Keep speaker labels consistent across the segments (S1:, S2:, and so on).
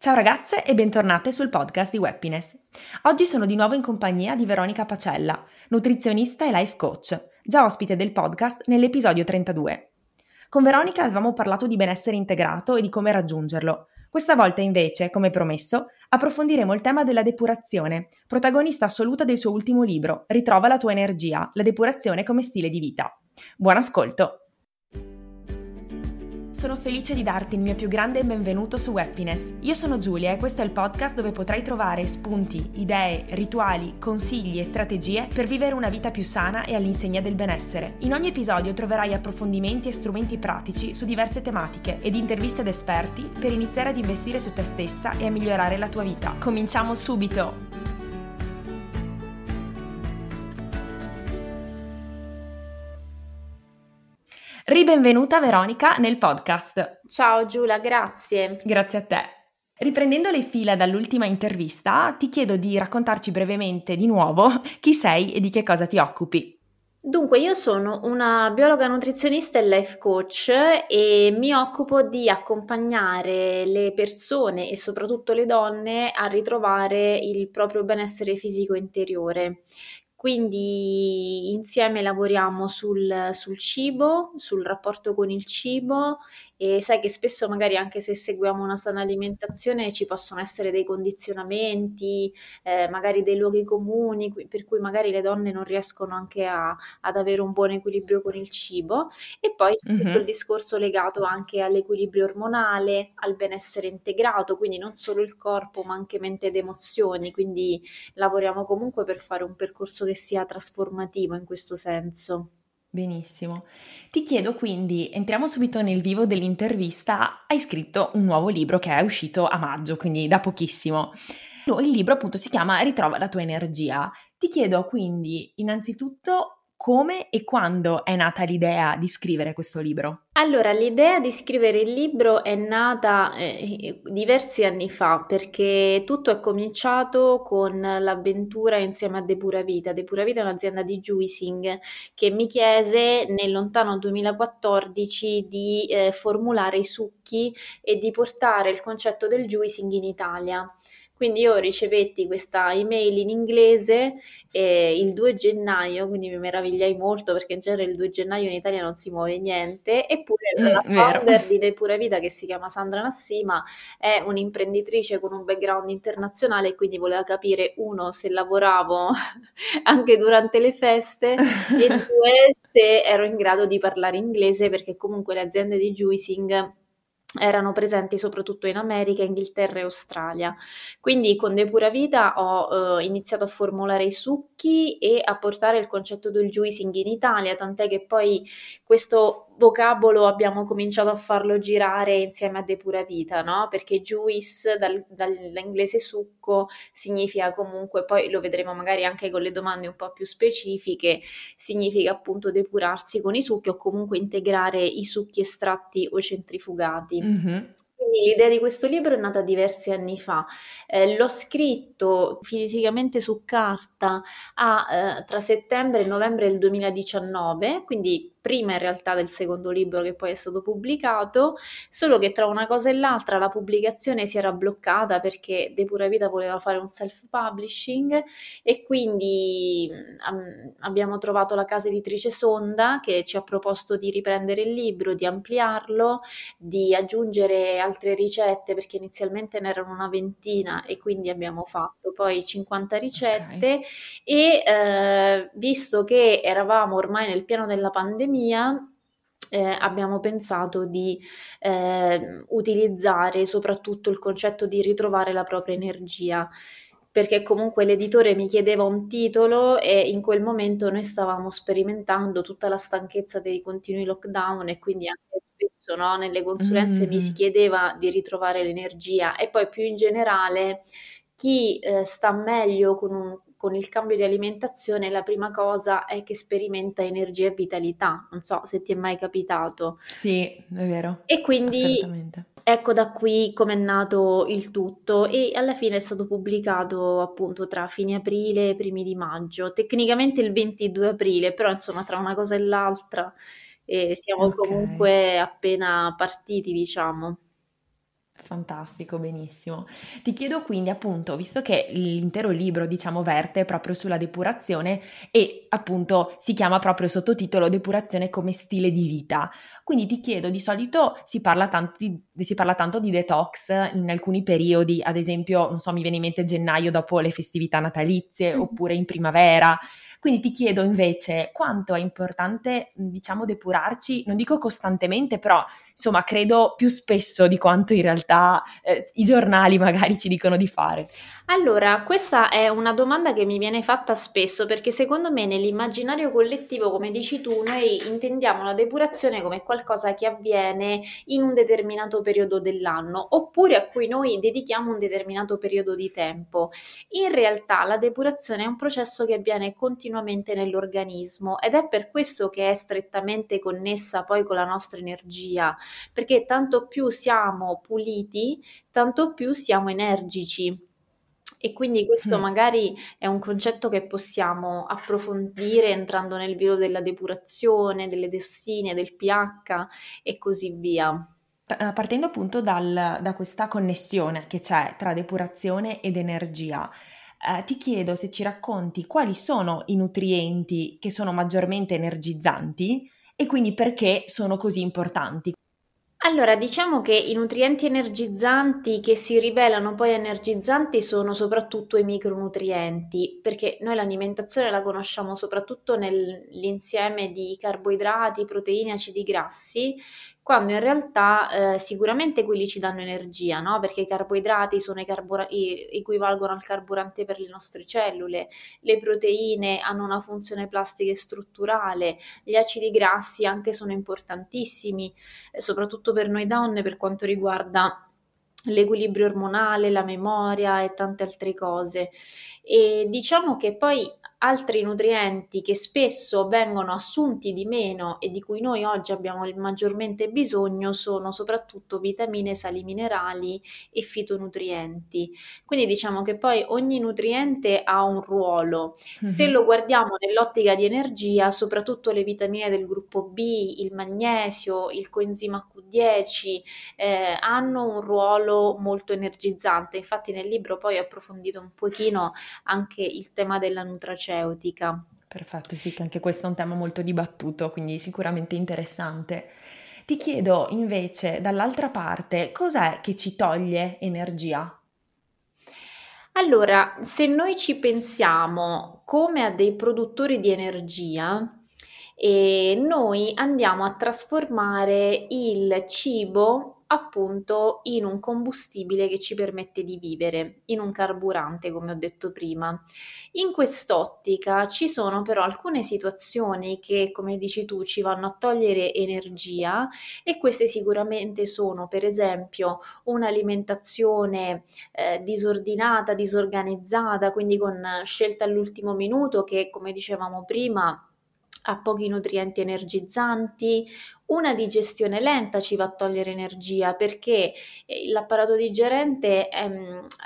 S1: Ciao ragazze e bentornate sul podcast di Happiness. Oggi sono di nuovo in compagnia di Veronica Pacella, nutrizionista e life coach, già ospite del podcast nell'episodio 32. Con Veronica avevamo parlato di benessere integrato e di come raggiungerlo. Questa volta invece, come promesso, approfondiremo il tema della depurazione, protagonista assoluta del suo ultimo libro, Ritrova la tua energia, la depurazione come stile di vita. Buon ascolto! Sono felice di darti il mio più grande benvenuto su Happiness. Io sono Giulia e questo è il podcast dove potrai trovare spunti, idee, rituali, consigli e strategie per vivere una vita più sana e all'insegna del benessere. In ogni episodio troverai approfondimenti e strumenti pratici su diverse tematiche ed interviste ad esperti per iniziare ad investire su te stessa e a migliorare la tua vita. Cominciamo subito! Ribenvenuta Veronica nel podcast.
S2: Ciao Giulia, grazie.
S1: Grazie a te. Riprendendo le fila dall'ultima intervista, ti chiedo di raccontarci brevemente di nuovo chi sei e di che cosa ti occupi.
S2: Dunque, io sono una biologa nutrizionista e life coach e mi occupo di accompagnare le persone e soprattutto le donne a ritrovare il proprio benessere fisico interiore. Quindi insieme lavoriamo sul, sul cibo, sul rapporto con il cibo e sai che spesso magari anche se seguiamo una sana alimentazione ci possono essere dei condizionamenti, eh, magari dei luoghi comuni per cui magari le donne non riescono anche a, ad avere un buon equilibrio con il cibo e poi c'è mm-hmm. tutto il discorso legato anche all'equilibrio ormonale, al benessere integrato, quindi non solo il corpo ma anche mente ed emozioni, quindi lavoriamo comunque per fare un percorso che sia trasformativo in questo senso.
S1: Benissimo. Ti chiedo quindi, entriamo subito nel vivo dell'intervista, hai scritto un nuovo libro che è uscito a maggio, quindi da pochissimo. Il libro appunto si chiama Ritrova la tua energia. Ti chiedo quindi innanzitutto come e quando è nata l'idea di scrivere questo libro?
S2: Allora, l'idea di scrivere il libro è nata eh, diversi anni fa perché tutto è cominciato con l'avventura insieme a Depura Vita. Depura Vita è un'azienda di juicing che mi chiese nel lontano 2014 di eh, formulare i succhi e di portare il concetto del juicing in Italia. Quindi io ricevetti questa email in inglese eh, il 2 gennaio, quindi mi meravigliai molto perché in genere il 2 gennaio in Italia non si muove niente, eppure mm, la founder di Le Pura Vita che si chiama Sandra Nassima è un'imprenditrice con un background internazionale e quindi voleva capire uno se lavoravo anche durante le feste e due se ero in grado di parlare inglese perché comunque le aziende di juicing erano presenti soprattutto in America, Inghilterra e Australia. Quindi con Depura Vita ho eh, iniziato a formulare i succhi e a portare il concetto del juicing in Italia, tant'è che poi questo vocabolo abbiamo cominciato a farlo girare insieme a Depura Vita, no? Perché juice dal, dall'inglese succo significa comunque, poi lo vedremo magari anche con le domande un po' più specifiche, significa appunto depurarsi con i succhi o comunque integrare i succhi estratti o centrifugati. Mm-hmm. Quindi l'idea di questo libro è nata diversi anni fa. Eh, l'ho scritto fisicamente su carta a, eh, tra settembre e novembre del 2019, quindi prima in realtà del secondo libro che poi è stato pubblicato, solo che tra una cosa e l'altra la pubblicazione si era bloccata perché De Pura Vita voleva fare un self-publishing e quindi um, abbiamo trovato la casa editrice Sonda che ci ha proposto di riprendere il libro, di ampliarlo, di aggiungere altre ricette perché inizialmente ne erano una ventina e quindi abbiamo fatto poi 50 ricette okay. e eh, visto che eravamo ormai nel piano della pandemia, pandemia eh, abbiamo pensato di eh, utilizzare soprattutto il concetto di ritrovare la propria energia perché comunque l'editore mi chiedeva un titolo e in quel momento noi stavamo sperimentando tutta la stanchezza dei continui lockdown e quindi anche spesso no, nelle consulenze mm-hmm. mi si chiedeva di ritrovare l'energia e poi più in generale chi eh, sta meglio con un con il cambio di alimentazione la prima cosa è che sperimenta energia e vitalità. Non so se ti è mai capitato.
S1: Sì, è vero.
S2: E quindi ecco da qui come è nato il tutto e alla fine è stato pubblicato appunto tra fine aprile e primi di maggio, tecnicamente il 22 aprile, però insomma tra una cosa e l'altra e siamo okay. comunque appena partiti, diciamo.
S1: Fantastico, benissimo. Ti chiedo quindi appunto, visto che l'intero libro diciamo verte proprio sulla depurazione e appunto si chiama proprio sottotitolo Depurazione come stile di vita, quindi ti chiedo, di solito si parla tanto di, si parla tanto di detox in alcuni periodi, ad esempio, non so, mi viene in mente gennaio dopo le festività natalizie mm. oppure in primavera, quindi ti chiedo invece quanto è importante, diciamo, depurarci, non dico costantemente, però insomma credo più spesso di quanto in realtà eh, i giornali magari ci dicono di fare.
S2: Allora, questa è una domanda che mi viene fatta spesso perché secondo me nell'immaginario collettivo, come dici tu, noi intendiamo la depurazione come qualcosa che avviene in un determinato periodo dell'anno oppure a cui noi dedichiamo un determinato periodo di tempo. In realtà la depurazione è un processo che avviene continuamente nell'organismo ed è per questo che è strettamente connessa poi con la nostra energia, perché tanto più siamo puliti, tanto più siamo energici. E quindi questo mm. magari è un concetto che possiamo approfondire entrando nel velo della depurazione, delle diossine, del pH e così via.
S1: Eh, partendo appunto dal, da questa connessione che c'è tra depurazione ed energia, eh, ti chiedo se ci racconti quali sono i nutrienti che sono maggiormente energizzanti e quindi perché sono così importanti.
S2: Allora, diciamo che i nutrienti energizzanti che si rivelano poi energizzanti sono soprattutto i micronutrienti, perché noi l'alimentazione la conosciamo soprattutto nell'insieme di carboidrati, proteine, acidi grassi, quando in realtà eh, sicuramente quelli ci danno energia, no? perché i carboidrati i carbura- equivalgono al carburante per le nostre cellule, le proteine hanno una funzione plastica e strutturale, gli acidi grassi anche sono importantissimi, eh, soprattutto per noi donne per quanto riguarda l'equilibrio ormonale, la memoria e tante altre cose. E diciamo che poi altri nutrienti che spesso vengono assunti di meno e di cui noi oggi abbiamo maggiormente bisogno sono soprattutto vitamine, sali minerali e fitonutrienti. Quindi diciamo che poi ogni nutriente ha un ruolo. Mm-hmm. Se lo guardiamo nell'ottica di energia, soprattutto le vitamine del gruppo B, il magnesio, il coenzima Q10 eh, hanno un ruolo molto energizzante. Infatti nel libro poi ho approfondito un pochino anche il tema della nutraceutica.
S1: Perfetto, sì, che anche questo è un tema molto dibattuto, quindi sicuramente interessante. Ti chiedo invece, dall'altra parte, cos'è che ci toglie energia?
S2: Allora, se noi ci pensiamo come a dei produttori di energia, e noi andiamo a trasformare il cibo appunto in un combustibile che ci permette di vivere, in un carburante, come ho detto prima. In quest'ottica ci sono però alcune situazioni che, come dici tu, ci vanno a togliere energia e queste sicuramente sono, per esempio, un'alimentazione eh, disordinata, disorganizzata, quindi con scelta all'ultimo minuto che, come dicevamo prima, ha pochi nutrienti energizzanti, una digestione lenta ci va a togliere energia perché eh, l'apparato digerente è,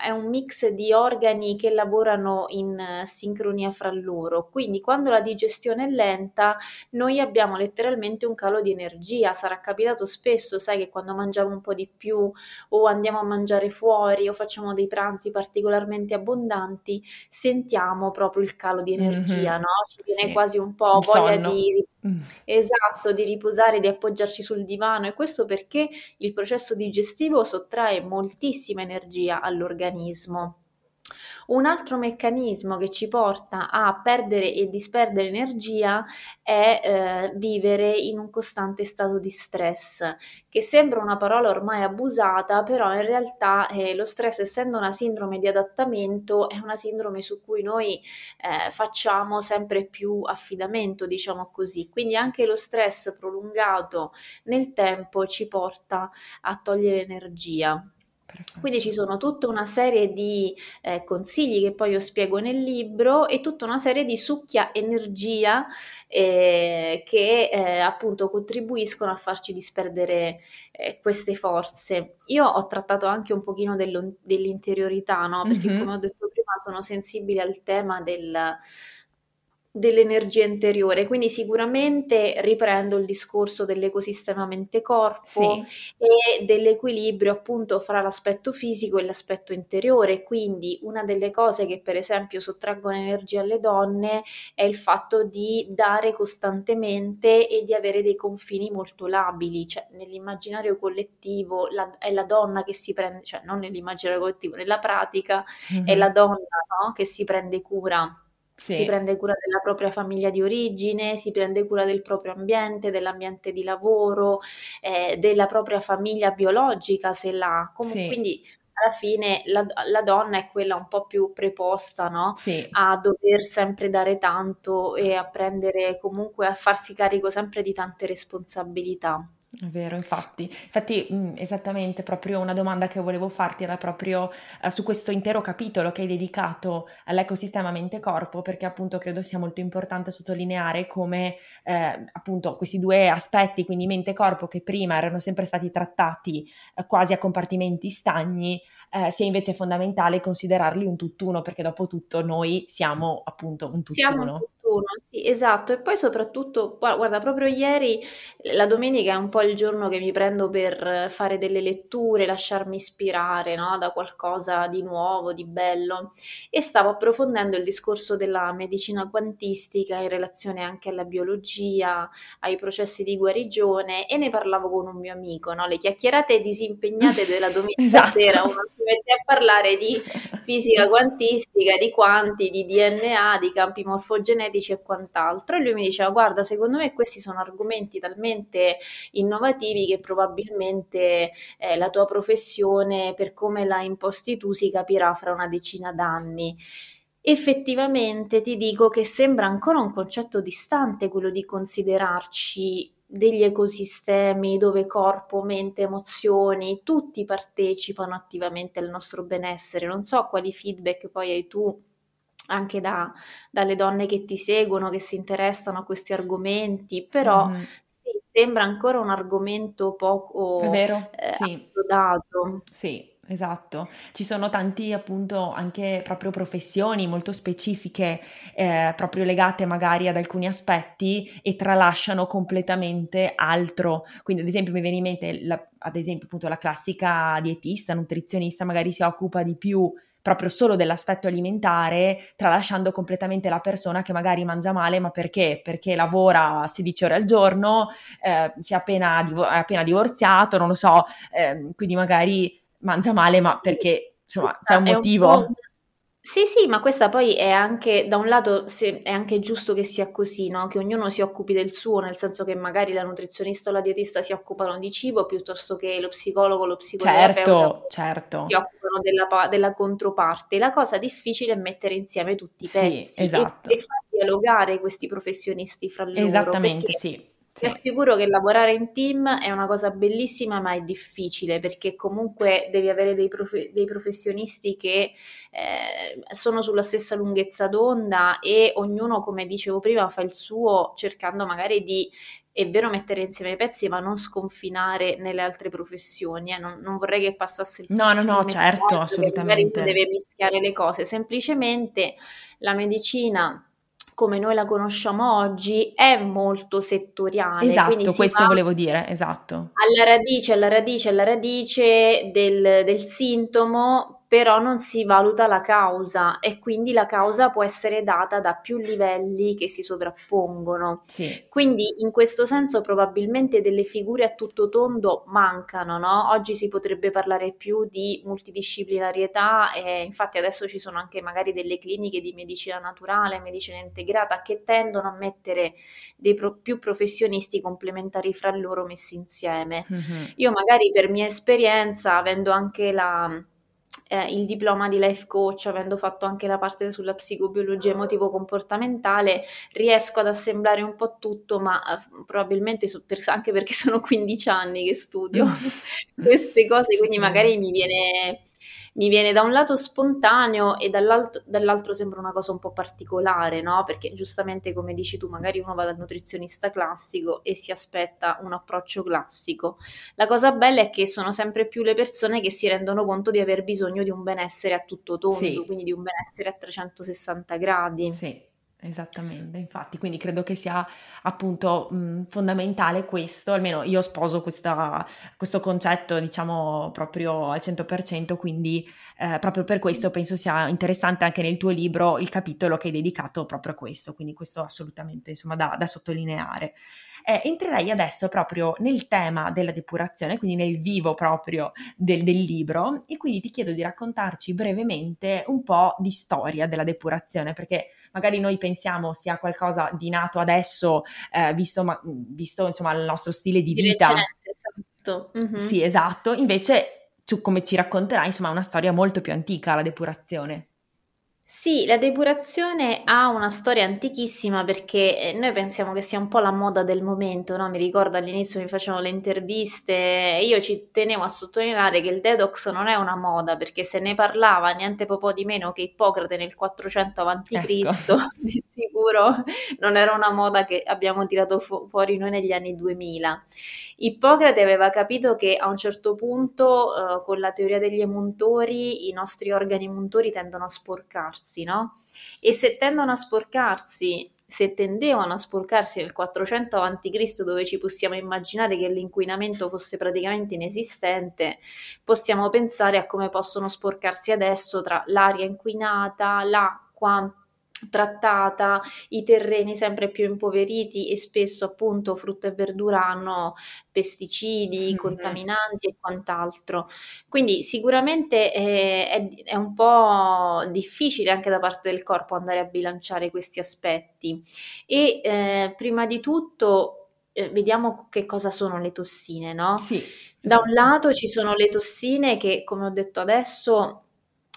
S2: è, un mix di organi che lavorano in sincronia fra loro, quindi quando la digestione è lenta noi abbiamo letteralmente un calo di energia. Sarà capitato spesso, sai che quando mangiamo un po' di più o andiamo a mangiare fuori o facciamo dei pranzi particolarmente abbondanti, sentiamo proprio il calo di energia, mm-hmm. no? Ci viene sì. quasi un po' voglia di Mm. Esatto, di riposare, di appoggiarci sul divano e questo perché il processo digestivo sottrae moltissima energia all'organismo. Un altro meccanismo che ci porta a perdere e disperdere energia è eh, vivere in un costante stato di stress, che sembra una parola ormai abusata, però in realtà eh, lo stress, essendo una sindrome di adattamento, è una sindrome su cui noi eh, facciamo sempre più affidamento, diciamo così. Quindi anche lo stress prolungato nel tempo ci porta a togliere energia. Quindi ci sono tutta una serie di eh, consigli che poi io spiego nel libro e tutta una serie di succhia energia eh, che eh, appunto contribuiscono a farci disperdere eh, queste forze. Io ho trattato anche un pochino dell'interiorità, no? Perché mm-hmm. come ho detto prima sono sensibile al tema del dell'energia interiore, quindi sicuramente riprendo il discorso dell'ecosistema mente-corpo sì. e dell'equilibrio appunto fra l'aspetto fisico e l'aspetto interiore, quindi una delle cose che per esempio sottraggono energia alle donne è il fatto di dare costantemente e di avere dei confini molto labili, cioè nell'immaginario collettivo la, è la donna che si prende, cioè non nell'immaginario collettivo, nella pratica mm-hmm. è la donna no? che si prende cura sì. Si prende cura della propria famiglia di origine, si prende cura del proprio ambiente, dell'ambiente di lavoro, eh, della propria famiglia biologica se l'ha. Com- sì. Quindi alla fine la, la, donna è quella un po' più preposta no? sì. a dover sempre dare tanto e a prendere comunque a farsi carico sempre di tante responsabilità.
S1: È vero, infatti. Infatti, mh, mm, esattamente, proprio una domanda che volevo farti era proprio eh, su questo intero capitolo che hai dedicato all'ecosistema mente-corpo, perché appunto credo sia molto importante sottolineare come eh, appunto questi due aspetti, quindi mente-corpo, che prima erano sempre stati trattati eh, quasi a compartimenti stagni, eh, sia invece fondamentale considerarli un tutt'uno, perché dopo tutto noi siamo appunto un tutt'uno.
S2: Siamo un tutt'uno, sì, esatto. E poi soprattutto, guarda, proprio ieri, la domenica è un po' il giorno che mi prendo per fare delle letture, lasciarmi ispirare, no, da qualcosa di nuovo, di bello. E stavo approfondendo il discorso della medicina quantistica in relazione anche alla biologia, ai processi di guarigione e ne parlavo con un mio amico, no? Le chiacchierate disimpegnate della domenica esatto. sera, uno si mette a parlare di fisica quantistica, di quanti, di DNA, di campi morfogenetici e quant'altro. E lui mi diceva: Guarda, secondo me questi sono argomenti talmente innovativi che probabilmente eh, la tua professione, per come la imposti tu, si capirà fra una decina d'anni. Effettivamente ti dico che sembra ancora un concetto distante quello di considerarci degli ecosistemi dove corpo, mente, emozioni, tutti partecipano attivamente al nostro benessere. Non so quali feedback poi hai tu anche da, dalle donne che ti seguono, che si interessano a questi argomenti, però mm. sì, sembra ancora un argomento poco
S1: È vero, eh,
S2: sì. approdato.
S1: Sì, Esatto, ci sono tanti appunto anche proprio professioni molto specifiche, eh, proprio legate magari ad alcuni aspetti e tralasciano completamente altro. Quindi ad esempio mi viene in mente, la, ad esempio appunto la classica dietista, nutrizionista magari si occupa di più proprio solo dell'aspetto alimentare, tralasciando completamente la persona che magari mangia male, ma perché? Perché lavora 16 ore al giorno, eh, si è appena, divo- è appena divorziato, non lo so, eh, quindi magari mangia male, ma perché insomma c'è un motivo. Un
S2: sì, sì, ma questa poi è anche, da un lato, è anche giusto che sia così, no? Che ognuno si occupi del suo, nel senso che magari la nutrizionista o la dietista si occupano di cibo piuttosto che lo psicologo o lo psicoterapeuta
S1: certo, certo.
S2: si occupano della, della, controparte. La cosa difficile è mettere insieme tutti i pezzi
S1: sì, esatto.
S2: e, e far dialogare questi professionisti fra loro.
S1: Esattamente, sì
S2: ti assicuro che lavorare in team è una cosa bellissima, ma è difficile perché comunque devi avere dei, prof- dei professionisti che eh, sono sulla stessa lunghezza d'onda e ognuno, come dicevo prima, fa il suo cercando magari di è vero mettere insieme i pezzi, ma non sconfinare nelle altre professioni. Eh. Non, non, vorrei che passasse il
S1: No, no, no, certo, assolutamente.
S2: Magari deve mischiare le cose. Semplicemente la medicina come noi la conosciamo oggi è molto settoriale.
S1: Esatto, questo volevo dire, esatto.
S2: Alla radice, alla radice, alla radice del, del sintomo però non si valuta la causa e quindi la causa può essere data da più livelli che si sovrappongono.
S1: Sì.
S2: Quindi in questo senso probabilmente delle figure a tutto tondo mancano, no? Oggi si potrebbe parlare più di multidisciplinarietà e infatti adesso ci sono anche magari delle cliniche di medicina naturale, medicina integrata che tendono a mettere dei pro- più professionisti complementari fra loro messi insieme. Mm-hmm. Io magari per mia esperienza, avendo anche la eh, il diploma di life coach, avendo fatto anche la parte sulla psicobiologia emotivo-comportamentale, riesco ad assemblare un po' tutto, ma eh, probabilmente so, per, anche perché sono 15 anni che studio queste cose, quindi magari mi viene mi viene da un lato spontaneo e dall'altro, dall'altro, sembra una cosa un po' particolare, no? Perché giustamente, come dici tu, magari uno va dal nutrizionista classico e si aspetta un approccio classico. La cosa bella è che sono sempre più le persone che si rendono conto di aver bisogno di un benessere a tutto tondo, sì. quindi di un benessere a 360 gradi.
S1: Sì Esattamente, infatti, quindi credo che sia appunto mh, fondamentale questo, almeno io sposo questa, questo concetto diciamo proprio al 100%, quindi eh, proprio per questo penso sia interessante anche nel tuo libro il capitolo che hai dedicato proprio a questo, quindi questo assolutamente insomma da, da sottolineare. Eh, entrerei adesso proprio nel tema della depurazione, quindi nel vivo proprio del, del, libro, e quindi ti chiedo di raccontarci brevemente un po' di storia della depurazione, perché magari noi pensiamo sia qualcosa di nato adesso, eh, visto, ma, visto insomma il nostro stile di, di vita.
S2: Recente, esatto. Mm-hmm.
S1: Sì, esatto. Invece, tu come ci racconterai, insomma, è una storia molto più antica, la depurazione.
S2: Sì, la depurazione ha una storia antichissima perché eh, noi pensiamo che sia un po' la moda del momento, no? Mi ricordo all'inizio mi facevano le interviste e io ci tenevo a sottolineare che il detox non è una moda perché se ne parlava niente po' di meno che Ippocrate nel 400 a.C., ecco. di sicuro non era una moda che abbiamo tirato fu- fuori noi negli anni 2000. Ippocrate aveva capito che a un certo punto uh, con la teoria degli emuntori i nostri organi emuntori tendono a sporcarsi sporcarsi, no? E se tendono a sporcarsi, se tendevano a sporcarsi nel 400 a.C., dove ci possiamo immaginare che l'inquinamento fosse praticamente inesistente, possiamo pensare a come possono sporcarsi adesso tra l'aria inquinata, l'acqua, trattata, i terreni sempre più impoveriti e spesso appunto frutta e verdura hanno pesticidi, mm-hmm. contaminanti e quant'altro. Quindi sicuramente è, è, è, un po' difficile anche da parte del corpo andare a bilanciare questi aspetti e eh, prima di tutto eh, vediamo che cosa sono le tossine, no?
S1: Sì.
S2: Da un lato ci sono le tossine che, come ho detto adesso,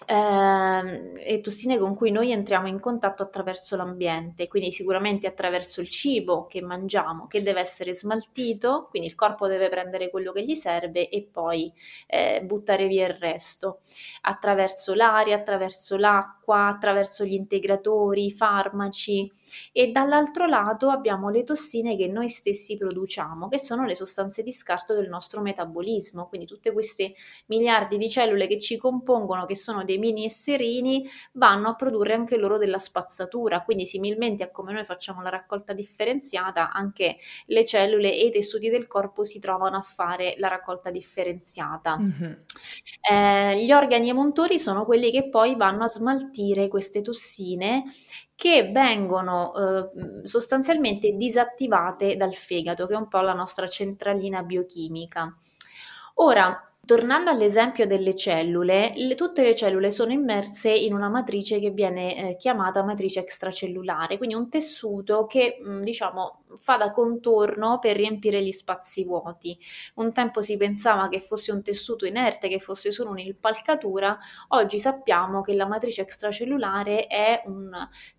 S2: eh, e tossine con cui noi entriamo in contatto attraverso l'ambiente, quindi sicuramente attraverso il cibo che mangiamo, che deve essere smaltito, quindi il corpo deve prendere quello che gli serve e poi eh, buttare via il resto, attraverso l'aria, attraverso l'acqua, attraverso gli integratori, i farmaci. E dall'altro lato abbiamo le tossine che noi stessi produciamo, che sono le sostanze di scarto del nostro metabolismo, quindi tutte queste miliardi di cellule che ci compongono, che sono dei mini esserini, vanno a produrre anche loro della spazzatura, quindi similmente a come noi facciamo la raccolta differenziata, anche le cellule e i tessuti del corpo si trovano a fare la raccolta differenziata. Mm-hmm. Eh, gli organi emontori sono quelli che poi vanno a smaltire queste tossine che vengono eh, sostanzialmente disattivate dal fegato, che è un po' la nostra centralina biochimica. Ora, Tornando all'esempio delle cellule, le, tutte le cellule sono immerse in una matrice che viene eh, chiamata matrice extracellulare, quindi un tessuto che mh, diciamo fa da contorno per riempire gli spazi vuoti. Un tempo si pensava che fosse un tessuto inerte, che fosse solo un'impalcatura, oggi sappiamo che la matrice extracellulare è un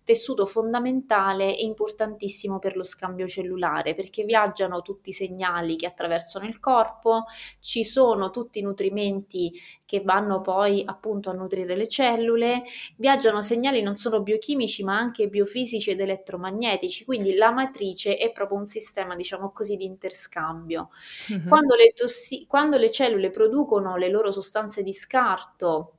S2: tessuto fondamentale e importantissimo per lo scambio cellulare, perché viaggiano tutti i segnali che attraversano il corpo, ci sono tutti i nutrimenti che vanno poi appunto a nutrire le cellule, viaggiano segnali non solo biochimici ma anche biofisici ed elettromagnetici, quindi la matrice è proprio un sistema, diciamo così, di interscambio. Mm-hmm. Quando, le tossi- quando le cellule producono le loro sostanze di scarto,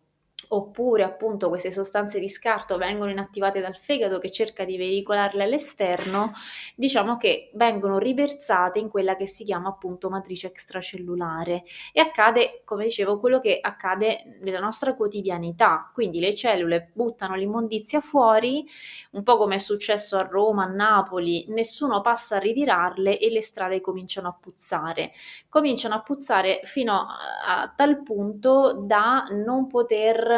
S2: oppure appunto queste sostanze di scarto vengono inattivate dal fegato che cerca di veicolarle all'esterno, diciamo che vengono riversate in quella che si chiama appunto matrice extracellulare. E accade, come dicevo, quello che accade nella nostra quotidianità, quindi le cellule buttano l'immondizia fuori, un po' come è successo a Roma, a Napoli, nessuno passa a ritirarle e le strade cominciano a puzzare, cominciano a puzzare fino a, tal punto da non poter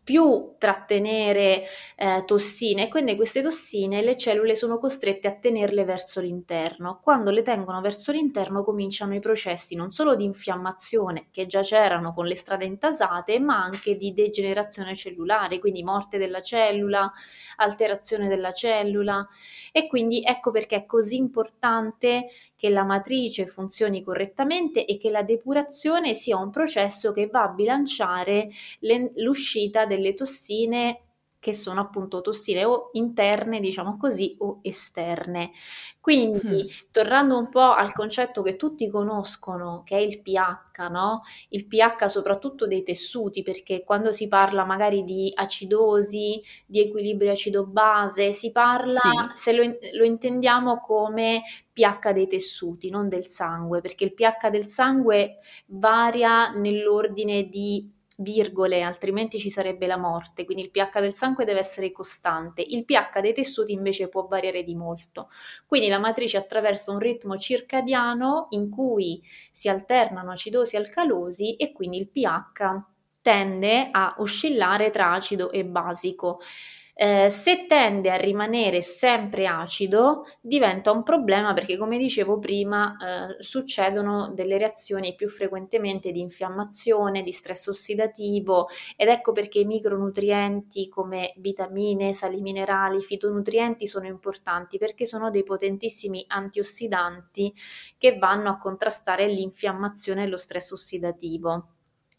S2: più trattenere eh, tossine e quindi queste tossine le cellule sono costrette a tenerle verso l'interno. Quando le tengono verso l'interno cominciano i processi non solo di infiammazione che già c'erano con le strade intasate, ma anche di degenerazione cellulare, quindi morte della cellula, alterazione della cellula e quindi ecco perché è così importante che la matrice funzioni correttamente e che la depurazione sia un processo che va a bilanciare le, l'uscita delle tossine che sono appunto tossine o interne, diciamo così, o esterne. Quindi, mm. tornando un po' al concetto che tutti conoscono, che è il pH, no? Il pH soprattutto dei tessuti, perché quando si parla magari di acidosi, di equilibrio acido-base, si parla, sì. se lo, lo intendiamo come pH dei tessuti, non del sangue, perché il pH del sangue varia nell'ordine di virgole, altrimenti ci sarebbe la morte, quindi il pH del sangue deve essere costante, il pH dei tessuti invece può variare di molto. Quindi la matrice attraversa un ritmo circadiano in cui si alternano acidosi e alcalosi e quindi il pH tende a oscillare tra acido e basico. Eh, se tende a rimanere sempre acido diventa un problema perché come dicevo prima eh, succedono delle reazioni più frequentemente di infiammazione, di stress ossidativo ed ecco perché i micronutrienti come vitamine, sali minerali, fitonutrienti sono importanti perché sono dei potentissimi antiossidanti che vanno a contrastare l'infiammazione e lo stress ossidativo.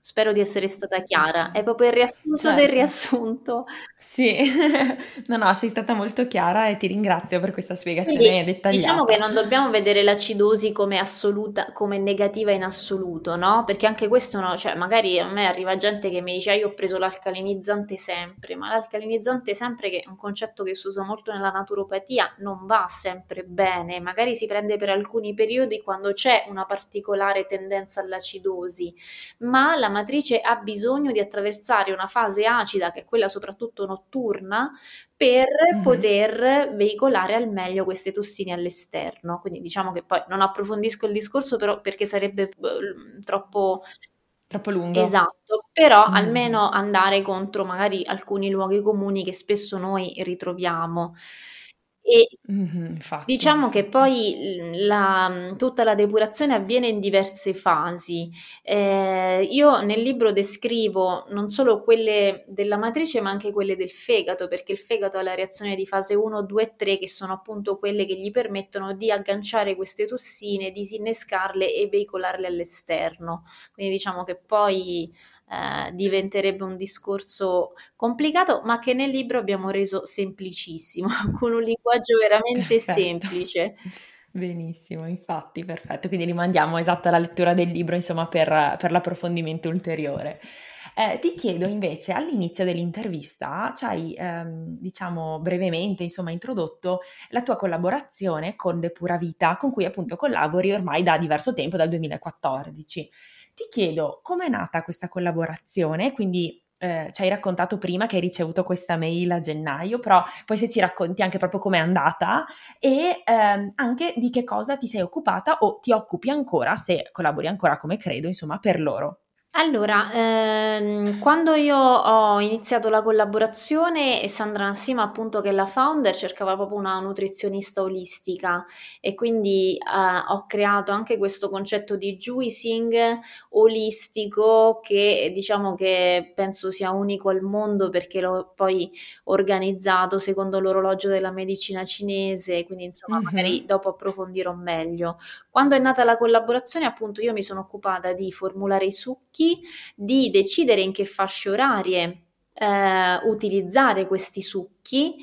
S2: Spero di essere stata chiara, è proprio il riassunto certo. del riassunto.
S1: Sì, no, no, sei stata molto chiara e ti ringrazio per questa spiegazione Quindi, dettagliata.
S2: Diciamo che non dobbiamo vedere l'acidosi come assoluta, come negativa in assoluto, no? Perché anche questo, no, cioè magari a me arriva gente che mi dice ah, io ho preso l'alcalinizzante sempre, ma l'alcalinizzante sempre, che è un concetto che si usa molto nella naturopatia, non va sempre bene, magari si prende per alcuni periodi quando c'è una particolare tendenza all'acidosi, ma la matrice ha bisogno di attraversare una fase acida, che è quella soprattutto notturna, per mm-hmm. poter veicolare al meglio queste tossine all'esterno. Quindi diciamo che poi non approfondisco il discorso però perché sarebbe uh, troppo
S1: troppo lungo.
S2: Esatto, però mm. almeno andare contro magari alcuni luoghi comuni che spesso noi ritroviamo. E mm-hmm, diciamo che poi la, tutta la depurazione avviene in diverse fasi. Eh, io nel libro descrivo non solo quelle della matrice, ma anche quelle del fegato, perché il fegato ha la reazione di fase 1, 2 e 3, che sono appunto quelle che gli permettono di agganciare queste tossine, disinnescarle e veicolarle all'esterno. Quindi diciamo che poi eh, diventerebbe un discorso complicato, ma che nel libro abbiamo reso semplicissimo, con un linguaggio veramente perfetto. semplice.
S1: Benissimo, infatti, perfetto. Quindi rimandiamo esatto alla lettura del libro, insomma, per, per l'approfondimento ulteriore. Eh, ti chiedo invece, all'inizio dell'intervista ci hai, ehm, diciamo, brevemente, insomma, introdotto la tua collaborazione con Depura Vita, con cui appunto collabori ormai da diverso tempo, dal 2014. Ti chiedo com'è nata questa collaborazione, quindi eh, ci hai raccontato prima che hai ricevuto questa mail a gennaio, però poi se ci racconti anche proprio com'è andata e ehm, anche di che cosa ti sei occupata o ti occupi ancora, se collabori ancora come credo, insomma, per loro.
S2: Allora, ehm, quando io ho iniziato la collaborazione, Sandra Nassima, appunto, che è la founder, cercava proprio una nutrizionista olistica e quindi eh, ho creato anche questo concetto di juicing olistico che diciamo che penso sia unico al mondo perché l'ho poi organizzato secondo l'orologio della medicina cinese, quindi insomma mm-hmm. magari dopo approfondirò meglio. Quando è nata la collaborazione, appunto, io mi sono occupata di formulare i succhi succhi, di decidere in che fasce orarie eh, utilizzare questi succhi.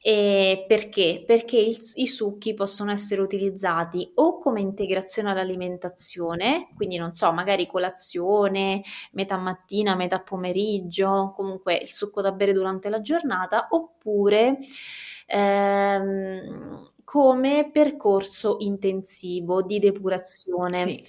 S2: E perché? Perché il, i succhi possono essere utilizzati o come integrazione all'alimentazione, quindi non so, magari colazione, metà mattina, metà pomeriggio, comunque il succo da bere durante la giornata, oppure ehm, come percorso intensivo di depurazione. Sì.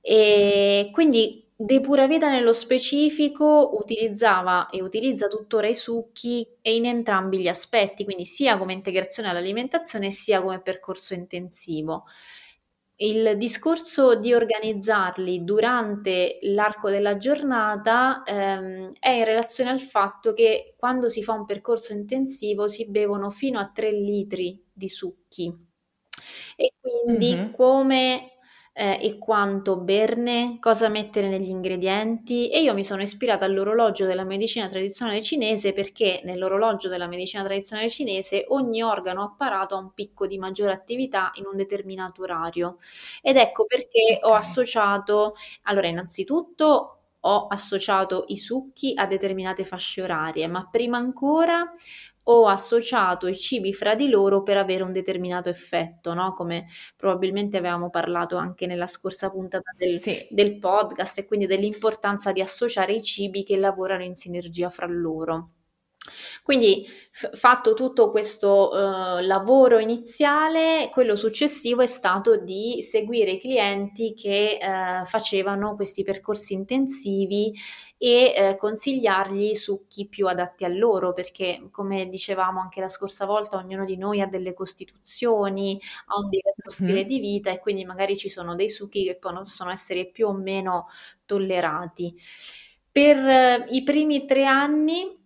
S2: E quindi Depura Vita nello specifico utilizzava e utilizza tuttora i succhi e in entrambi gli aspetti, quindi sia come integrazione all'alimentazione sia come percorso intensivo. Il discorso di organizzarli durante l'arco della giornata ehm, è in relazione al fatto che quando si fa un percorso intensivo si bevono fino a 3 litri di succhi e quindi mm-hmm. come eh, e quanto berne, cosa mettere negli ingredienti. E io mi sono ispirata all'orologio della medicina tradizionale cinese perché nell'orologio della medicina tradizionale cinese ogni organo apparato ha un picco di maggiore attività in un determinato orario. Ed ecco perché ho associato, allora innanzitutto ho associato i succhi a determinate fasce orarie, ma prima ancora ho associato i cibi fra di loro per avere un determinato effetto, no? come probabilmente avevamo parlato anche nella scorsa puntata del, sì. del podcast e quindi dell'importanza di associare i cibi che lavorano in sinergia fra loro. Quindi f- fatto tutto questo uh, lavoro iniziale, quello successivo è stato di seguire i clienti che uh, facevano questi percorsi intensivi e uh, consigliargli succhi più adatti a loro, perché come dicevamo anche la scorsa volta, ognuno di noi ha delle costituzioni, ha un diverso stile mm. di vita e quindi magari ci sono dei succhi che possono essere più o meno tollerati. Per i primi tre anni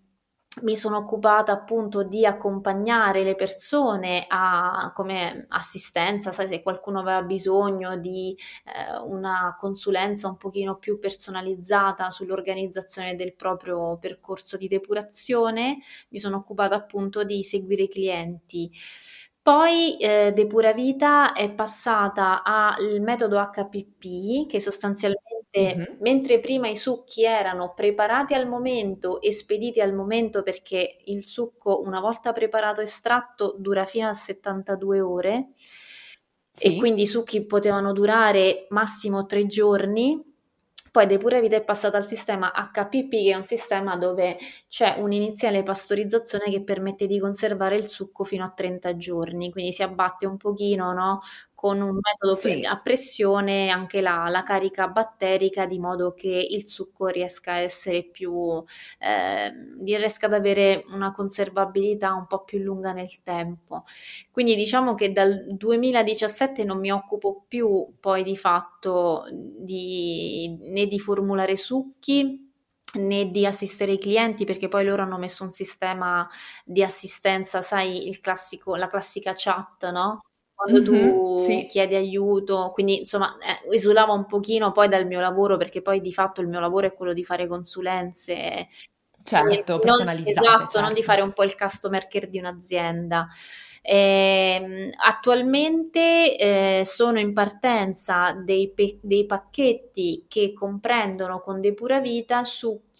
S2: mi sono occupata appunto di accompagnare le persone a, come assistenza, sai se qualcuno aveva bisogno di eh, una consulenza un pochino più personalizzata sull'organizzazione del proprio percorso di depurazione, mi sono occupata appunto di seguire i clienti. Poi eh, Depura Vita è passata al metodo HPP che sostanzialmente Mm-hmm. Mentre prima i succhi erano preparati al momento e spediti al momento perché il succo una volta preparato e estratto dura fino a 72 ore sì. e quindi i succhi potevano durare massimo tre giorni, poi Depura Vita è passata al sistema HPP, che è un sistema dove c'è un'iniziale pastorizzazione che permette di conservare il succo fino a 30 giorni, quindi si abbatte un pochino no, con un metodo sì. a pressione anche la, la, carica batterica di modo che il succo riesca a essere più eh, riesca ad avere una conservabilità un po' più lunga nel tempo. Quindi diciamo che dal 2017 non mi occupo più poi di fatto di, né di formulare succhi né di assistere i clienti perché poi loro hanno messo un sistema di assistenza, sai, il classico, la classica chat, no? Quando mm-hmm, tu sì. chiedi aiuto, quindi insomma eh, esulava un pochino poi dal mio lavoro perché poi di fatto il mio lavoro è quello di fare consulenze.
S1: Certo, personalizzate.
S2: esatto,
S1: certo.
S2: non di fare un po' il customer care di un'azienda. Eh, attualmente eh, sono in partenza dei, pe- dei, pacchetti che comprendono con Depura Vita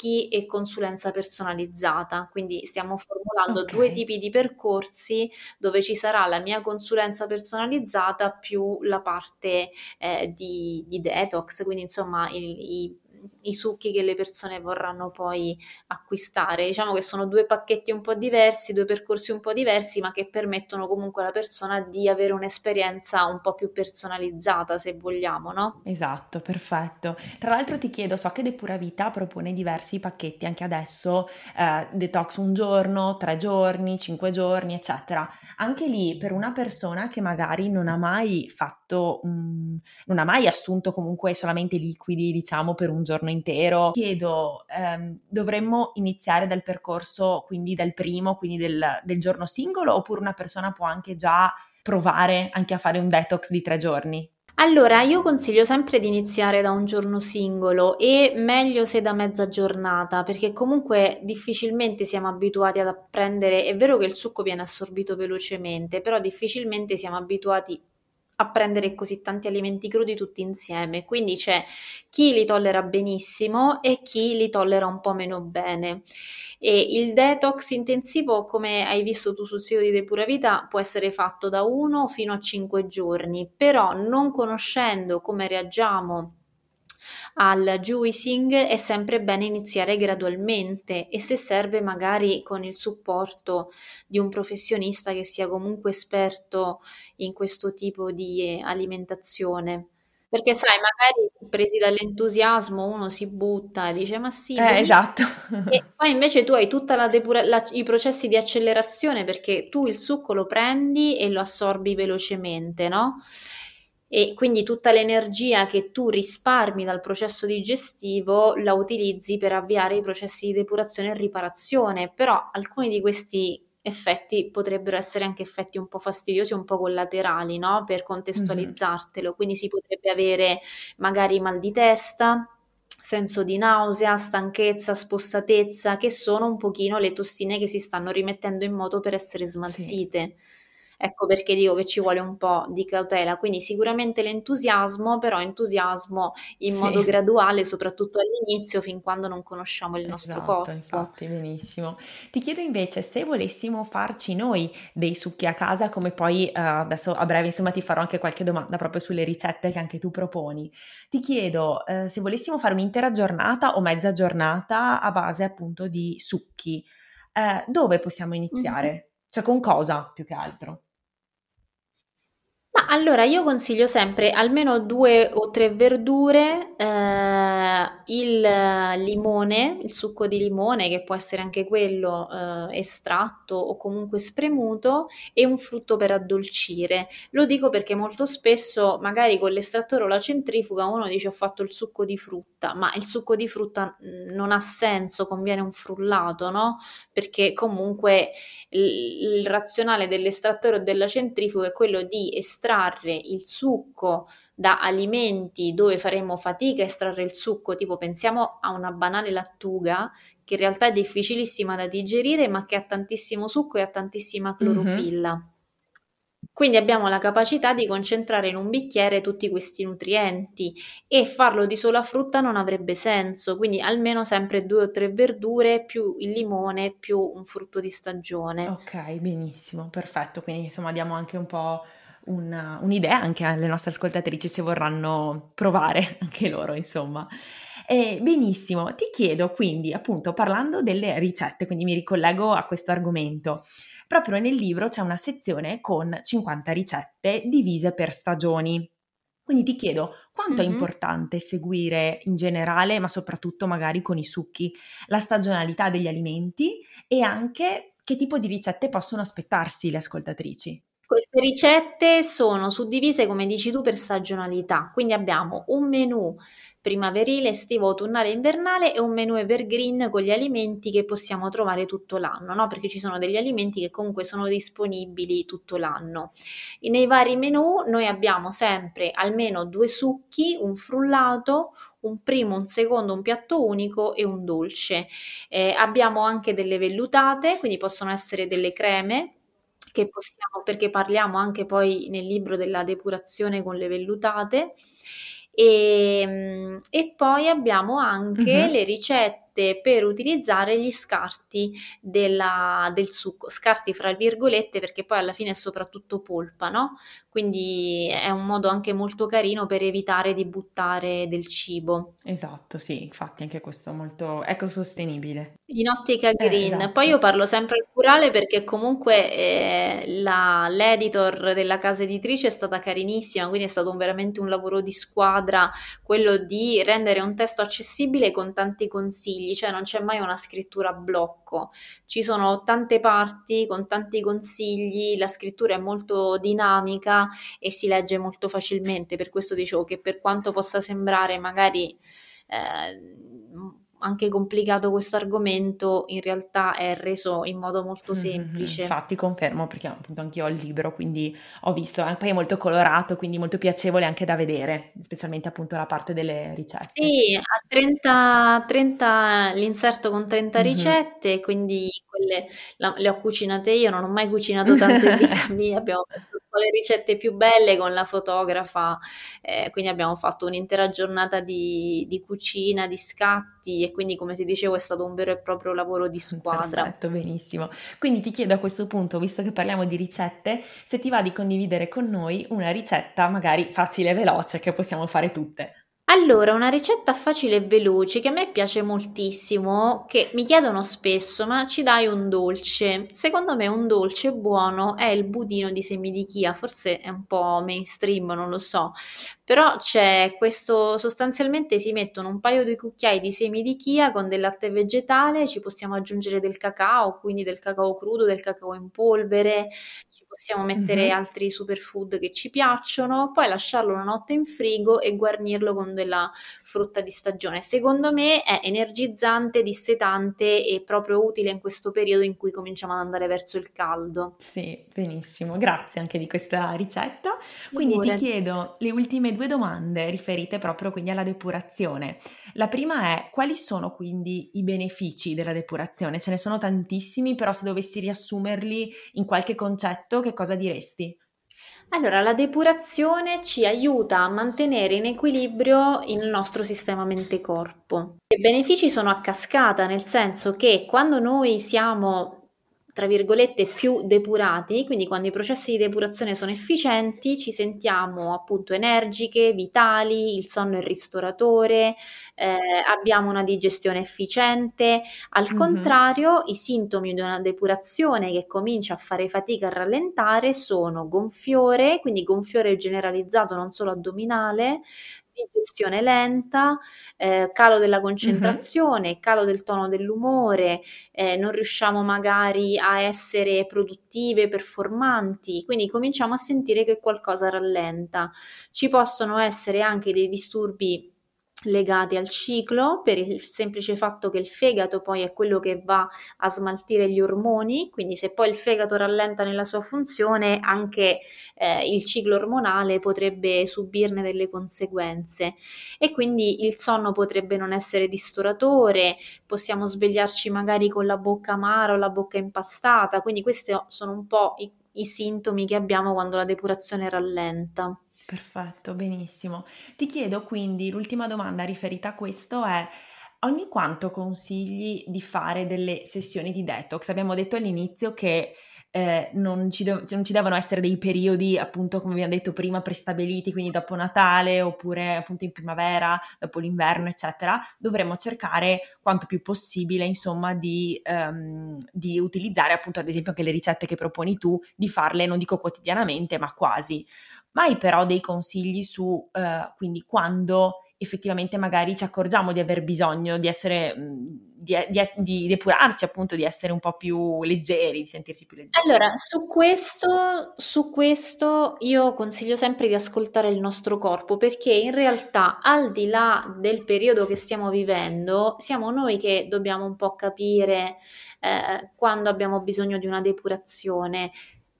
S2: succhi e consulenza personalizzata, quindi stiamo formulando okay. due tipi di percorsi dove ci sarà la mia consulenza personalizzata più la parte eh, di, di, detox, quindi insomma il, i i succhi che le persone vorranno poi acquistare. Diciamo che sono due pacchetti un po' diversi, due percorsi un po' diversi, ma che permettono comunque alla persona di avere un'esperienza un po' più personalizzata, se vogliamo, no?
S1: Esatto, perfetto. Tra l'altro ti chiedo, so che Depura Vita propone diversi pacchetti anche adesso, eh, detox un giorno, tre giorni, cinque giorni, eccetera. Anche lì per una persona che magari non ha mai fatto, um, non ha mai assunto comunque solamente liquidi, diciamo, per un giorno intero. Chiedo, ehm, dovremmo iniziare dal percorso, quindi dal primo, quindi del, del giorno singolo, oppure una persona può anche già provare anche a fare un detox di tre giorni?
S2: Allora, io consiglio sempre di iniziare da un giorno singolo e meglio se da mezza giornata, perché comunque difficilmente siamo abituati ad apprendere, è vero che il succo viene assorbito velocemente, però difficilmente siamo abituati a prendere così tanti alimenti crudi tutti insieme. Quindi c'è chi li tollera benissimo e chi li tollera un po' meno bene. E il detox intensivo, come hai visto tu sul sito di Depura Vita, può essere fatto da 1 fino a 5 giorni, però non conoscendo come reagiamo al juicing è sempre bene iniziare gradualmente e se serve magari con il supporto di un professionista che sia comunque esperto in questo tipo di alimentazione. Perché sai, magari presi dall'entusiasmo uno si butta e dice ma sì,
S1: eh, esatto.
S2: e poi invece tu hai tutti i processi di accelerazione perché tu il succo lo prendi e lo assorbi velocemente, no? e quindi tutta l'energia che tu risparmi dal processo digestivo la utilizzi per avviare i processi di depurazione e riparazione, però alcuni di questi effetti potrebbero essere anche effetti un po' fastidiosi, un po' collaterali, no? Per contestualizzartelo, mm-hmm. quindi si potrebbe avere magari mal di testa, senso di nausea, stanchezza, spossatezza, che sono un pochino le tossine che si stanno rimettendo in moto per essere smaltite. Sì Ecco perché dico che ci vuole un po' di cautela, quindi sicuramente l'entusiasmo, però entusiasmo in
S1: Sì.
S2: modo graduale, soprattutto all'inizio, fin quando non conosciamo il nostro
S1: Esatto,
S2: corpo.
S1: infatti, benissimo. Ti chiedo invece se volessimo farci noi dei succhi a casa, come poi eh, adesso a breve insomma ti farò anche qualche domanda proprio sulle ricette che anche tu proponi. Ti chiedo eh, se volessimo fare un'intera giornata o mezza giornata a base appunto di succhi, eh, dove possiamo
S2: Mhm.
S1: iniziare? Cioè con cosa più che altro?
S2: Ma allora io consiglio sempre almeno due o tre verdure, eh, il limone, il succo di limone, che può essere anche quello eh, estratto o comunque spremuto, e un frutto per addolcire. Lo dico perché molto spesso, magari con l'estrattore o la centrifuga, uno dice ho fatto il succo di frutta, ma il succo di frutta mm, non ha senso, conviene un frullato, no? Perché comunque il, il razionale dell'estrattore o della centrifuga è quello di estrarre il succo da alimenti dove faremo fatica a estrarre il succo, tipo pensiamo a una banale lattuga che in realtà è difficilissima da digerire ma che ha tantissimo succo e ha tantissima
S1: Mhm.
S2: clorofilla. Quindi abbiamo la capacità di concentrare in un bicchiere tutti questi nutrienti e farlo di sola frutta non avrebbe senso, quindi almeno sempre due o tre verdure più il limone più un frutto di stagione.
S1: Ok, benissimo, perfetto. Quindi insomma diamo anche un po' una- un'idea anche alle nostre ascoltatrici se vorranno provare anche loro, insomma. E benissimo, ti chiedo quindi, appunto, parlando delle ricette, quindi mi ricollego a questo argomento. Proprio nel libro c'è una sezione con 50 ricette divise per stagioni. Quindi ti chiedo quanto è
S2: Mhm.
S1: importante seguire in generale, ma soprattutto magari con i succhi, la stagionalità degli alimenti e anche che tipo di ricette possono aspettarsi le ascoltatrici.
S2: Queste ricette sono suddivise, come dici tu, per stagionalità. Quindi abbiamo un menù primaverile, estivo, autunnale e invernale e un menù evergreen con gli alimenti che possiamo trovare tutto l'anno, no? Perché ci sono degli alimenti che comunque sono disponibili tutto l'anno. E nei vari menù noi abbiamo sempre almeno due succhi, un frullato, un primo, un secondo, un piatto unico e un dolce. Eh, abbiamo anche delle vellutate, quindi possono essere delle creme che possiamo, perché parliamo anche poi nel libro della depurazione con le vellutate. E, e poi abbiamo anche
S1: Mhm.
S2: le ricette per utilizzare gli scarti della- del succo, scarti fra virgolette perché poi alla fine è soprattutto polpa, no? Quindi è un modo anche molto carino per evitare di buttare del cibo.
S1: Esatto, sì, infatti anche questo è molto ecosostenibile.
S2: In ottica
S1: Eh,
S2: green, poi
S1: esatto.
S2: io parlo sempre al plurale perché comunque eh, la- l'editor della casa editrice è stata carinissima, quindi è stato un- veramente un lavoro di squadra, quello di rendere un testo accessibile con tanti consigli, cioè non c'è mai una scrittura a blocco, ci sono tante parti con tanti consigli, la scrittura è molto dinamica e si legge molto facilmente, per questo dicevo che per quanto possa sembrare magari eh, anche complicato questo argomento, in realtà è reso in modo molto
S1: Mhm,
S2: semplice.
S1: Infatti confermo perché appunto anch'io ho il libro, quindi ho visto, eh, poi è molto colorato, quindi molto piacevole anche da vedere, specialmente appunto la parte delle ricette.
S2: Sì, ha 30, 30 l'inserto con 30
S1: Mhm.
S2: ricette, quindi quelle la- le ho cucinate io, non ho mai cucinato tanto in vita mia, abbiamo fatto le ricette più belle con la fotografa, eh, quindi abbiamo fatto un'intera giornata di, di cucina, di scatti e quindi come ti dicevo è stato un vero e proprio lavoro di squadra.
S1: Perfetto, benissimo. Quindi ti chiedo a questo punto, visto che parliamo di ricette, se ti va di condividere con noi una ricetta magari facile e veloce che possiamo fare tutte.
S2: Allora, una ricetta facile e veloce che a me piace moltissimo, che mi chiedono spesso, ma ci dai un dolce? Secondo me un dolce buono è il budino di semi di chia, forse è un po' mainstream, non lo so, però c'è questo, sostanzialmente si mettono un paio di cucchiai di semi di chia con del latte vegetale, ci possiamo aggiungere del cacao, quindi del cacao crudo, del cacao in polvere, possiamo mettere
S1: Mhm.
S2: altri superfood che ci piacciono, poi lasciarlo una notte in frigo e guarnirlo con della frutta di stagione. Secondo me è energizzante, dissetante e proprio utile in questo periodo in cui cominciamo ad andare verso il caldo.
S1: Sì, benissimo, grazie anche di questa ricetta. Quindi ti
S2: Figurati.
S1: chiedo le ultime due domande riferite proprio quindi alla depurazione. La prima è quali sono quindi i benefici della depurazione? Ce ne sono tantissimi, però se dovessi riassumerli in qualche concetto che cosa diresti?
S2: Allora, la depurazione ci aiuta a mantenere in equilibrio il nostro sistema mente-corpo. I benefici sono a cascata, nel senso che quando noi siamo tra virgolette più depurati, quindi quando i processi di depurazione sono efficienti ci sentiamo appunto energiche, vitali, il sonno è ristoratore, eh, abbiamo una digestione efficiente. Al mm-hmm. contrario, i sintomi di una depurazione che comincia a fare fatica a rallentare sono gonfiore, quindi gonfiore generalizzato non solo addominale, digestione lenta, eh, calo della concentrazione, mm-hmm. calo del tono dell'umore, eh, non riusciamo magari a essere produttive, performanti, quindi cominciamo a sentire che qualcosa rallenta. Ci possono essere anche dei disturbi legati al ciclo per il semplice fatto che il fegato poi è quello che va a smaltire gli ormoni, quindi se poi il fegato rallenta nella sua funzione anche eh, il ciclo ormonale potrebbe subirne delle conseguenze e quindi il sonno potrebbe non essere distoratore, possiamo svegliarci magari con la bocca amara o la bocca impastata, quindi questi sono un po' i, i sintomi che abbiamo quando la depurazione rallenta.
S1: Perfetto, benissimo. Ti chiedo quindi, l'ultima domanda riferita a questo è ogni quanto consigli di fare delle sessioni di detox? Abbiamo detto all'inizio che eh, non, ci de- non, ci devono essere dei periodi, appunto, come abbiamo detto prima, prestabiliti, quindi dopo Natale oppure appunto in primavera, dopo l'inverno, eccetera. Dovremmo cercare quanto più possibile, insomma, di, um, di utilizzare appunto, ad esempio, anche le ricette che proponi tu, di farle, non dico quotidianamente, ma quasi mai però dei consigli su uh, quindi quando effettivamente magari ci accorgiamo di aver bisogno di essere, di, di, di, depurarci appunto, di essere un po' più leggeri, di sentirsi più leggeri.
S2: Allora, su questo, su questo io consiglio sempre di ascoltare il nostro corpo perché in realtà al di là del periodo che stiamo vivendo, siamo noi che dobbiamo un po' capire eh, quando abbiamo bisogno di una depurazione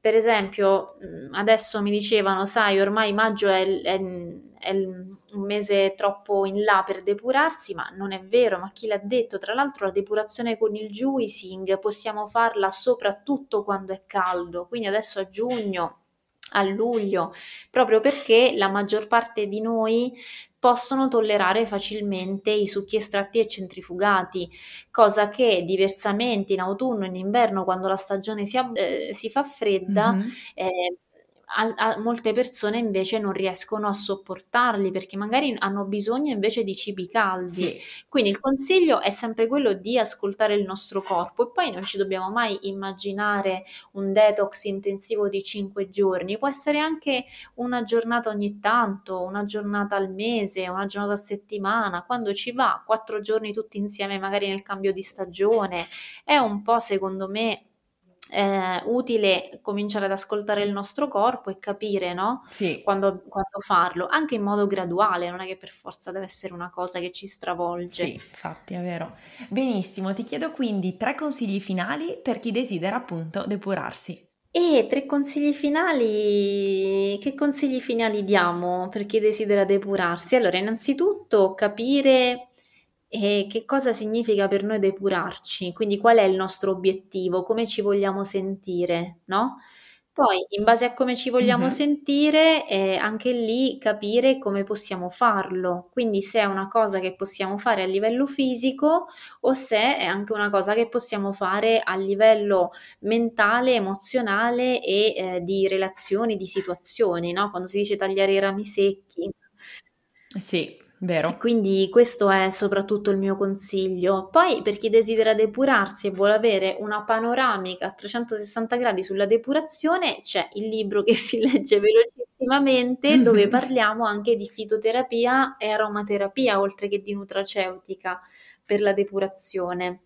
S2: per esempio, adesso mi dicevano, sai, ormai maggio è, è, è, un mese troppo in là per depurarsi, ma non è vero, ma chi l'ha detto? Tra l'altro la depurazione con il juicing possiamo farla soprattutto quando è caldo, quindi adesso a giugno a luglio, proprio perché la maggior parte di noi possono tollerare facilmente i succhi estratti e centrifugati, cosa che diversamente in autunno e in inverno, quando la stagione si, eh, si fa fredda, mm-hmm. eh, a, a molte persone invece non riescono a sopportarli perché magari hanno bisogno invece di cibi caldi. Sì. Quindi il consiglio è sempre quello di ascoltare il nostro corpo e poi non ci dobbiamo mai immaginare un detox intensivo di 5 giorni, può essere anche una giornata ogni tanto, una giornata al mese, una giornata a settimana, quando ci va, quattro giorni tutti insieme magari nel cambio di stagione. È un po' secondo me eh, utile cominciare ad ascoltare il nostro corpo e capire no?
S1: sì.
S2: quando, quando, farlo, anche in modo graduale, non è che per forza deve essere una cosa che ci stravolge.
S1: Sì, infatti è vero. Benissimo, ti chiedo quindi tre consigli finali per chi desidera appunto depurarsi.
S2: E tre consigli finali, che consigli finali diamo per chi desidera depurarsi? Allora, innanzitutto capire e che cosa significa per noi depurarci, quindi qual è il nostro obiettivo, come ci vogliamo sentire, no? Poi, in base a come ci vogliamo mm-hmm. sentire, eh, anche lì capire come possiamo farlo, quindi se è una cosa che possiamo fare a livello fisico o se è anche una cosa che possiamo fare a livello mentale, emozionale e eh, di relazioni, di situazioni, no? Quando si dice tagliare i rami secchi.
S1: Sì, Vero.
S2: Quindi questo è soprattutto il mio consiglio. Poi per chi desidera depurarsi e vuole avere una panoramica a 360 gradi sulla depurazione, c'è il libro che si legge velocissimamente dove parliamo anche di fitoterapia e aromaterapia oltre che di nutraceutica per la depurazione.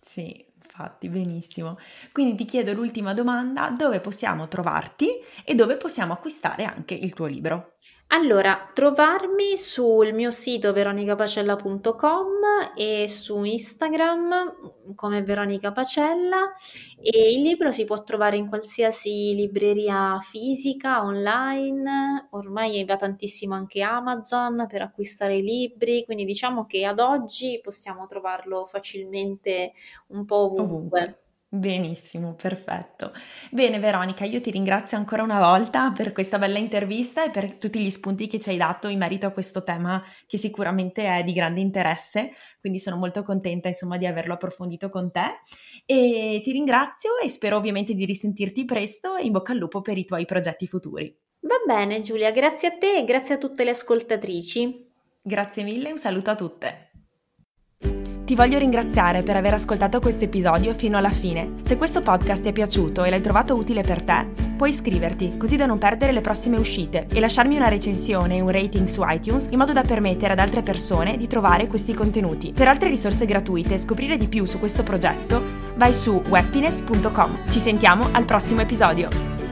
S1: Sì, infatti, benissimo. Quindi ti chiedo l'ultima domanda, dove possiamo trovarti e dove possiamo acquistare anche il tuo libro?
S2: Allora, trovarmi sul mio sito veronicapacella.com e su Instagram come Veronica Pacella e il libro si può trovare in qualsiasi libreria fisica, online, ormai va tantissimo anche Amazon per acquistare i libri, quindi diciamo che ad oggi possiamo trovarlo facilmente un po' ovunque. ovunque.
S1: Benissimo, perfetto. Bene Veronica, io ti ringrazio ancora una volta per questa bella intervista e per tutti gli spunti che ci hai dato in merito a questo tema che sicuramente è di grande interesse, quindi sono molto contenta insomma di averlo approfondito con te e ti ringrazio e spero ovviamente di risentirti presto e in bocca al lupo per i tuoi progetti futuri.
S2: Va bene Giulia, grazie a te e grazie a tutte le ascoltatrici.
S1: Grazie mille, un saluto a tutte. Ti voglio ringraziare per aver ascoltato questo episodio fino alla fine. Se questo podcast ti è piaciuto e l'hai trovato utile per te, puoi iscriverti così da non perdere le prossime uscite e lasciarmi una recensione e un rating su iTunes in modo da permettere ad altre persone di trovare questi contenuti. Per altre risorse gratuite e scoprire di più su questo progetto, vai su webpines.com. Ci sentiamo al prossimo episodio.